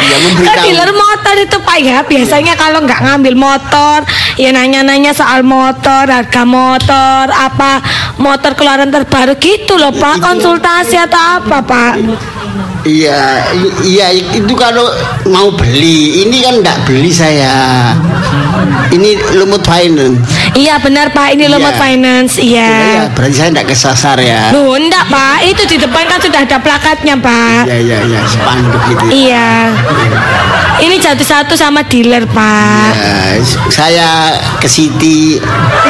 Iya, ke dealer motor itu Pak ya. Biasanya kalau nggak ngambil motor, ya nanya-nanya soal motor, harga motor, apa motor keluaran terbaru gitu loh Pak. Konsultasi atau apa Pak? Iya, iya itu kalau mau beli. Ini kan enggak beli saya. Ini lumut finance. Iya benar Pak, ini Lomot Iya. Finance. Iya, Iya. berarti saya enggak kesasar ya. Loh, enggak Pak, itu di depan kan sudah ada plakatnya Pak. Iya, iya, iya, spanduk gitu. Iya. Ini jatuh satu sama dealer Pak. Ya, saya ke City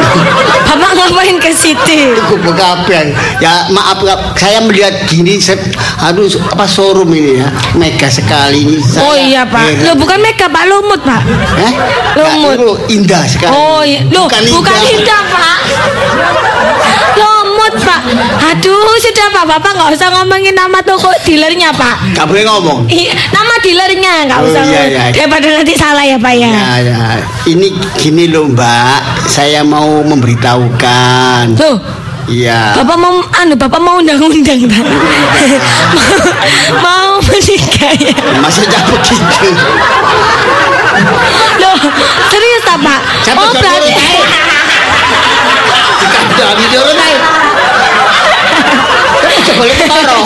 Bapak ngapain ke situ? cukup kabeh. Ya maaf saya melihat gini saya harus apa showroom ini ya mega sekali ini. Saya Oh iya Pak. Loh bukan Mega Pak, Lumut Pak. Eh? Lumut. Nah, indah sekali. Oh iya. Loh Bukan bukan, indah. indah Pak. Lumut Pak. Aduh sudah Pak, Bapak nggak usah ngomongin nama toko dealernya Pak. Gak boleh ngomong. Ih, nama dealernya nggak Oh, usah iya, iya. Daripada nanti salah ya Pak ya. Ya, ya. Ini gini loh Mbak, saya mau memberitahukan. Loh, Iya. Bapak mau anu Bapak mau undang-undang tak? mau menikah ya? Maksudnya begitu. Loh, serius tak Pak? Siapa oh, berarti. Dikandani diurut ae. Boleh ketara.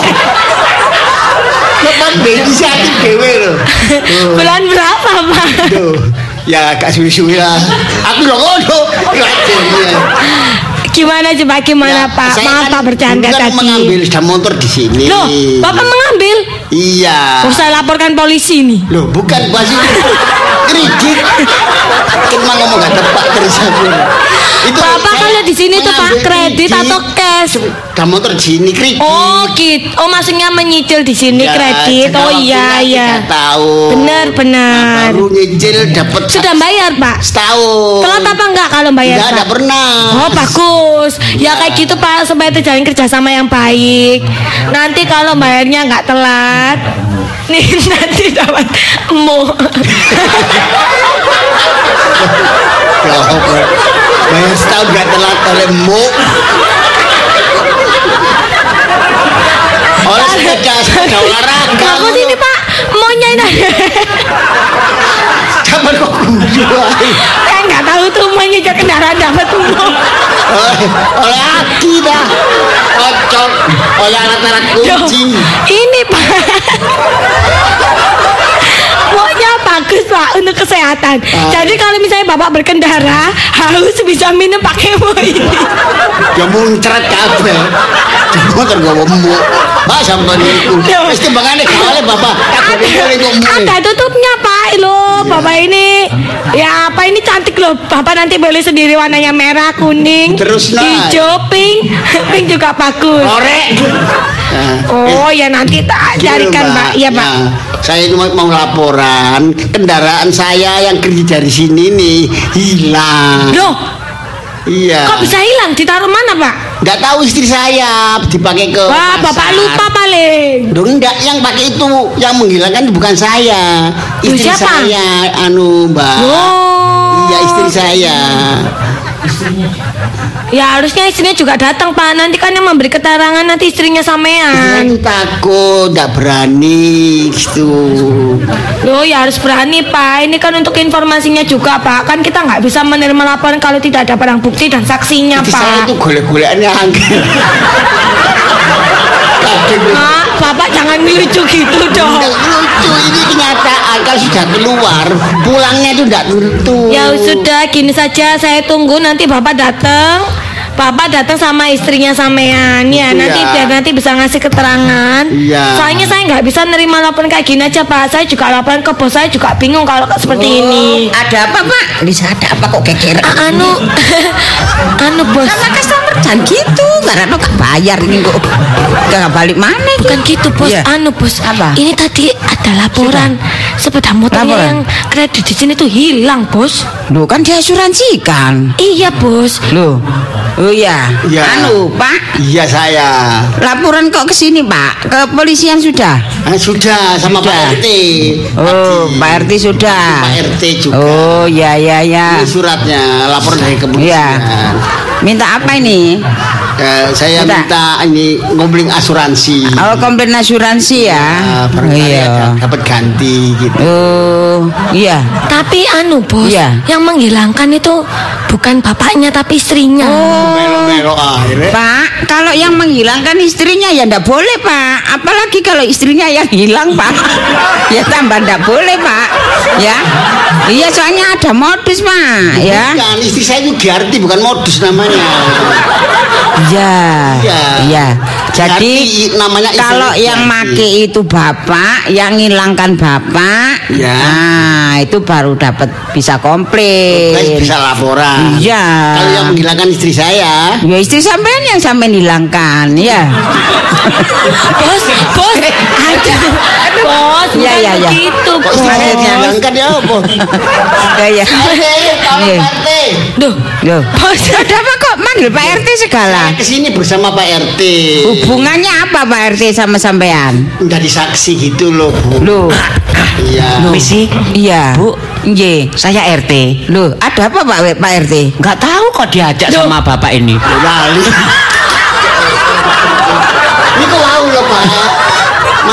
Kapan beli sih aku dewe lho. Bulan berapa, Pak? Ya agak suwi-suwi lah. Aku lho ngono. Oh, gimana coba gimana ya, Pak? Maaf kan Pak bercanda kan tadi. Saya mengambil sudah motor di sini. Loh, Bapak mengambil? Iya. Oh, Usah laporkan polisi nih. Loh, bukan polisi kerigik kan ngomong ada Pak Kris itu Bapak kalau di sini tuh Pak iya, iya. kredit atau cash? Sepeda motor di sini kredit. Oh gitu. Oh maksudnya menyicil di sini Ya, kredit. Oh iya iya. tahun. Benar, benar. Nah, baru nyicil dapat Sudah bayar Pak? setahun. Telat apa enggak kalau bayar Enggak, enggak pernah. Oh bagus. Ya kayak gitu Pak supaya terjalin kerjasama yang baik. Nanti kalau bayarnya nggak telat, nih nanti dapat emu. Ya. Bayar setahun gak telat oleh mu. Sepeda sepeda olahraga. Bagus ini Pak, maunya ini. Kapan kok guyu ae? Saya nggak tahu tuh menyejak kendaraan dapat umum. Oleh aki dah. Kocok. Oleh alat-alat kunci. ini Pak. Pokoknya bagus Pak untuk kesehatan. Ah. Jadi kalau misalnya Bapak berkendara haus bisa minum pakai mo ini. Ya muncrat kabeh. Motor gak mau. Pak. Loh. Wis timbangane gak oleh Bapak. Mu. Ada tutupnya Pak lo. Bapak ini ya apa ini cantik loh. Bapak nanti boleh sendiri warnanya merah, kuning, Terus, hijau, pink. Pink juga bagus. Korek. Nah, Oh ya nanti tak Gini, carikan Pak. Iya Pak. Saya ini mau, mau laporan kendaraan saya yang kerja dari sini nih hilang. Loh, Iya. kok bisa hilang? Ditaruh mana Pak? Nggak tahu istri saya dipakai ke Wah, pasar. Bapak lupa paling. Dong enggak yang pakai itu yang menghilangkan bukan saya. Istri siapa? saya anu, Mbak. Oh. Iya, istri saya. Ya harusnya istrinya juga datang Pak. Nanti kan yang memberi keterangan nanti istrinya Saya sampean. itu takut, enggak berani gitu. Loh ya harus berani Pak. Ini kan untuk informasinya juga Pak. Kan kita nggak bisa menerima laporan kalau tidak ada barang bukti dan saksinya Jadi saya Pak. itu golek-golekannya angel. Kadang Pak, Bapak jangan lucu gitu dong. Lucu ini kenyataan kalau sudah keluar pulangnya itu tidak tentu Ya sudah gini saja saya tunggu nanti Bapak datang. Bapak datang sama istrinya sampean ya nanti ya. biar nanti bisa ngasih keterangan. Iya. Soalnya saya nggak bisa nerima laporan kayak gini aja Pak. Saya juga laporan ke bos saya juga bingung kalau seperti ini. Ada apa, Pak? Lisa ada apa kok keker? Ah, anu anu bos Sama customer jangan gitu, karena kok bayar ini kok. Gak balik mana ini? bukan gitu bos Iya. anu bos Apa? ini tadi ada laporan sepeda Laporan? yang kredit di sini tuh hilang bos Loh kan diasuransikan. iya bos Loh. Oh iya. Iya. Anu, Pak. iya saya Laporan kok ke sini, Pak? Ke polisian sudah? Ah, sudah sama Sudah. Pak RT Oh. Pak RT sudah. Pak RT juga Oh, ya ya ya. ini suratnya laporan dari kepolisian Iya. Minta apa ini? Eh, saya Minta. minta ini ngobrolin asuransi Oh, komplain asuransi ya. Ah, barangkali iya. dapat ganti gitu Oh, iya. tapi anu bos Iya. yang menghilangkan itu bukan bapaknya tapi istrinya Oh. melo-melo akhirnya Pak, kalau yang menghilangkan istrinya ya ndak boleh, Pak. Apalagi kalau istrinya yang hilang, Pak. ya tambah ndak boleh, Pak. Ya. Iya, soalnya ada modus, Pak, ya. Bukan, istri saya itu Giarti bukan modus namanya Iya. Iya. Jadi namanya kalau yang Giarti. make itu bapak, yang ngilangkan bapak, Iya. nah itu baru dapat bisa komplain. Guys bisa laporan Iya. kalau yang menghilangkan istri saya Ya istri sampean yang sampean hilangkan, ya. bos bos ada bos Iya, iya, iya. begitu kok bos saya dihilangkan ya apa Ya ya. Iya. RT Duh, Loh, ada apa kok manggil Pak RT segala? ke sini bersama Pak RT Hubungannya apa Pak RT sama sampean? dari saksi gitu loh Bu Loh, iya Misi, iya. Bu. Nggih. saya RT. Loh, ada apa Pak Pak RT? Nggak tahu kok diajak sama bapak ini. lali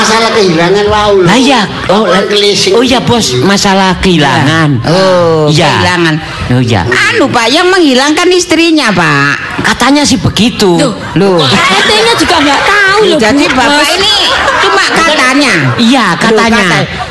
masalah kehilangan loh Lah ya, oh, Kelising. oh ya bos, masalah kehilangan. Oh, Iya. kehilangan. Oh ya, Anu Pak, yang menghilangkan istrinya Pak. katanya sih begitu. Duh. Loh, juga nggak tahu loh jadi Bapak bos. ini cuma katanya. Iya, katanya.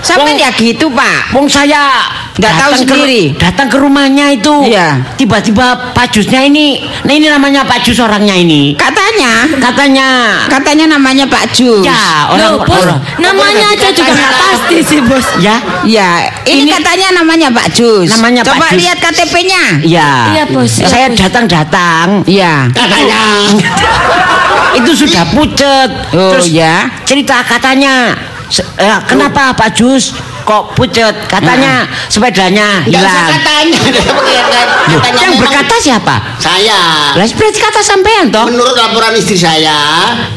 Sampai ya gitu Pak. Wong saya Nggak tahu datang ke- sendiri. datang ke rumahnya itu. Iya. Tiba-tiba Pak Jusnya ini, nah ini namanya Pak Jus orangnya ini. Katanya, Katanya, katanya namanya Pak Jus. ya orang Loh, bos, orang. namanya aja juga nggak pasti sih bos Ya, Ya, ini, Ini- katanya namanya Pak Jus. Namanya Pak Coba Jus. lihat KTP-nya. ya. Iya, bos, iya, Saya datang-datang. Iya. katanya itu sudah pucet. Oh, Terus ya. cerita katanya, eh, kenapa Pak Jus kok pucet? Katanya sepedanya Nggak usah hilang. katanya katanya yang berkata siapa? saya Lah berarti kata sampean toh. menurut laporan istri saya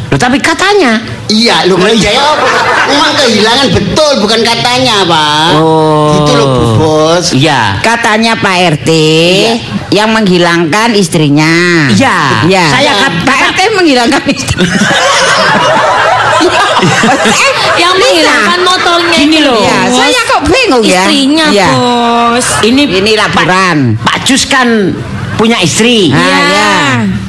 Loh, tapi katanya. Iya, lu saya apa? Memang kehilangan betul, bukan katanya, Pak. Oh. Gitu loh, Bu Bos. Iya. Katanya Pak RT yang menghilangkan istrinya. Iya. Iya. Saya Iya. kat- Pak RT menghilangkan istri. eh, yang menghilangkan motornya Gini itu, loh. Ya, bos. saya kok bingung ya. istrinya Iya. bos. Ini Ini laporan. Pak, Pak Jus kan punya istri. Ah, Iya. ya.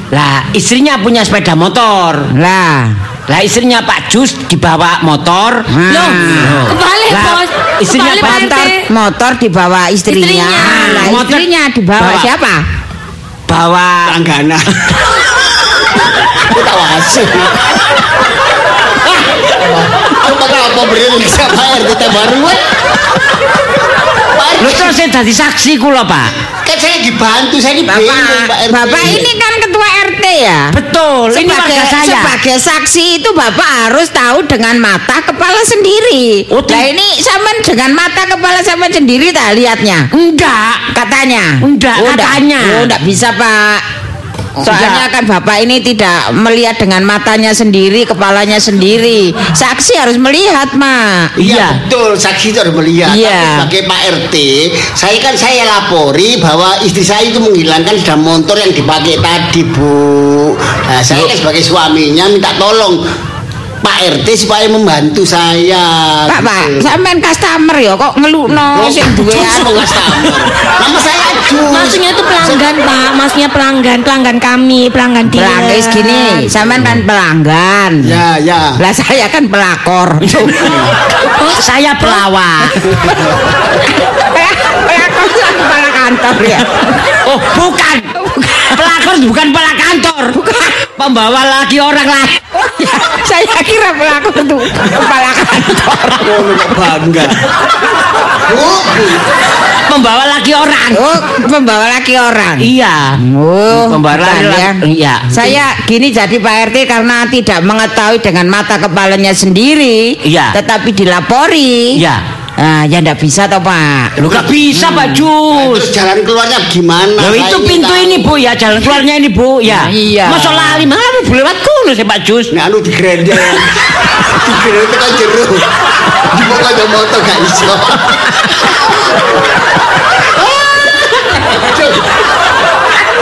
Lah, istrinya punya sepeda motor. Lah. Lah, istrinya Pak Jus dibawa motor. Hmm. Loh, Ah. kebalik Lah, bos. istrinya Kebalik, Pak Motor, motor dibawa istrinya. Istrinya. Lah, Motor istrinya dibawa bawa. siapa? Bawa Langgana. Kita wasit. Aku bakal apa beri Indonesia Pak RT teh baru weh. Lu terus saya jadi saksi kula, Pak. kan saya dibantu, saya ini bingung Pak Bapak, RT. Bapak ini kan ketua RT ya? Betul, ini sebagai, warga saya. sebagai saksi itu Bapak harus tahu dengan mata kepala sendiri. Oh, Nah ini sampean dengan mata kepala sampean sendiri tak lihatnya? Enggak. Katanya. Enggak, oh, enggak. katanya. Oh, enggak bisa, Pak. Soalnya Enggak. kan Bapak ini tidak melihat dengan matanya sendiri, kepalanya sendiri. Saksi harus melihat, Mak. Iya Iya. betul saksi itu harus melihat. Iya. Tapi sebagai Pak RT, saya kan saya lapori bahwa istri saya itu menghilangkan sepeda motor yang dipakai tadi bu. Nah saya kan sebagai suaminya minta tolong Pak RT supaya membantu saya. Pak, Pak, gitu. sampean customer ya kok ngelukno sing duwe customer. Nama saya Jus. Maksudnya itu pelanggan pak, maksudnya pelanggan, pelanggan kami, pelanggan dia. Pelanggan gini, sampean kan pelanggan. Ya ya. Lah saya kan pelakor. Saya pelawak. pelakor kan kepala kantor ya. Oh, bukan. Pelakor bukan pela kantor. Pembawa lagi orang. Oh ya, saya kira pelakor tuh kepala kantor. Oh, bangga. Membawa lagi orang. Oh, membawa laki orang. Iya. Oh, Membawa bukan laki ya. Iya. Saya gini jadi Pak RT karena tidak mengetahui dengan mata kepalanya sendiri, Iya. tetapi dilapori. Iya. Nah, ya enggak bisa toh, Pak. Lu gak bisa, Pak Jus. Terus jalan keluarnya gimana? Loh Saya itu pintu tahu. ini Bu ya, jalan keluarnya ini Bu ya. Nah, iya. Masa lali mana Bu lewat kono sih Pak Jus. Nah, anu digrendel. digrendel tekan jero. Dibawa aja motor gak iso.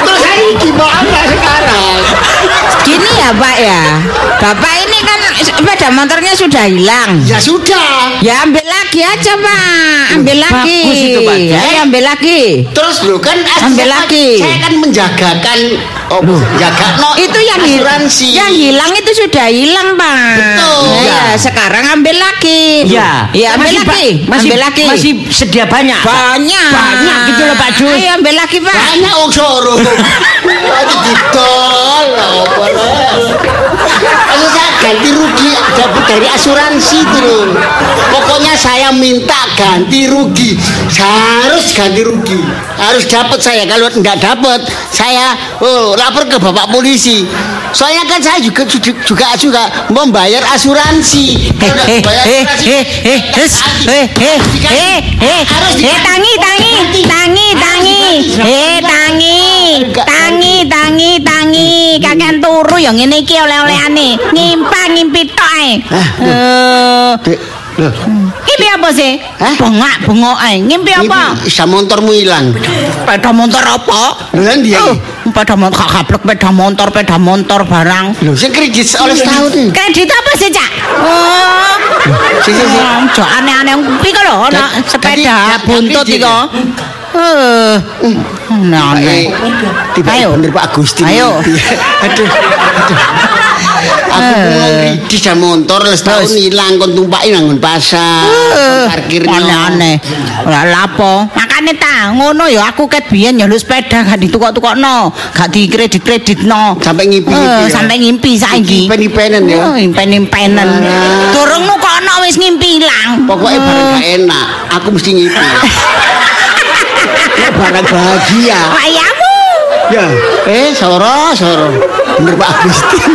Terus saya gimana sekarang? Gini ya, Pak ya. Bapak ini kan sepeda motornya sudah hilang. Ya sudah. Ya ambil lagi aja Pak, ambil lagi. bagus itu, Pak. Ya, ya, ambil lagi. Terus lo kan Ambil saya- lagi. Saya kan menjagakan oh, jaga no Itu yang hilang, asuransi. yang hilang itu sudah hilang Pak. Betul. Ya, Ya. sekarang ambil lagi. Iya. Ya ambil Masih, lagi, masih, ambil lagi. Masih sedia banyak. banyak. Banyak gitu loh, Pak Jus. Ayo ambil lagi Pak. Banyak wong soro. Lagi didol. apa lah. Maksud saya ganti rugi dapat dari asuransi itu loh. Pokoknya saya minta ganti rugi. Harus ganti rugi. Harus dapat saya. Kalau tidak dapat, saya oh, lapor ke bapak polisi. Soalnya kan saya juga juga juga membayar asuransi. Kalau nggak Eh, bayar eh, asuransi, eh, eh, ganti. eh, eh, eh, eh, Harus eh, diganti. tangi, tangi, Ganti. tangi, Harus tangi, diganti. eh, tangi tangi tangi tangi kakek turu yang ini iki oleh oleh ane. Ngimpa ngimpi toh eh. eh ngimpi apa sih? Eh? Bengak bengok eh. Ngimpi apa? Isa montormu hilang. Peda motor apa? Lha kan dia? Oh, peda motor kak kaplek peda motor, peda motor barang. lu si kredit iya. oleh tahu tuh. Kredit apa sih, Cak? Oh. sih, sing aneh-aneh ya iki kalau sepeda buntut tiga, Aneh. Tiba Ayo. bener Pak Agusti. Ayo. aduh, aduh. Aku mau kredit sama motor les tahun hilang kon tumpaki nang nggon pasar. Eh, Parkirnya. Aneh-aneh. Ora lapo. Makane ta ngono ya aku ket biyen ya lu sepeda gak ditukok-tukokno, gak dikredit-kreditno. Sampai ngimpi-ngimpi Eh, ya? sampai ngimpi saiki. Impen-impenen ya. Oh, impen-impenen. Durung nukokno wis ngimpi ilang. Pokoknya barang gak enak, aku mesti ngipi. barang bahagia. Ayamu. Ya, eh soro soro. Bener Pak Agustin.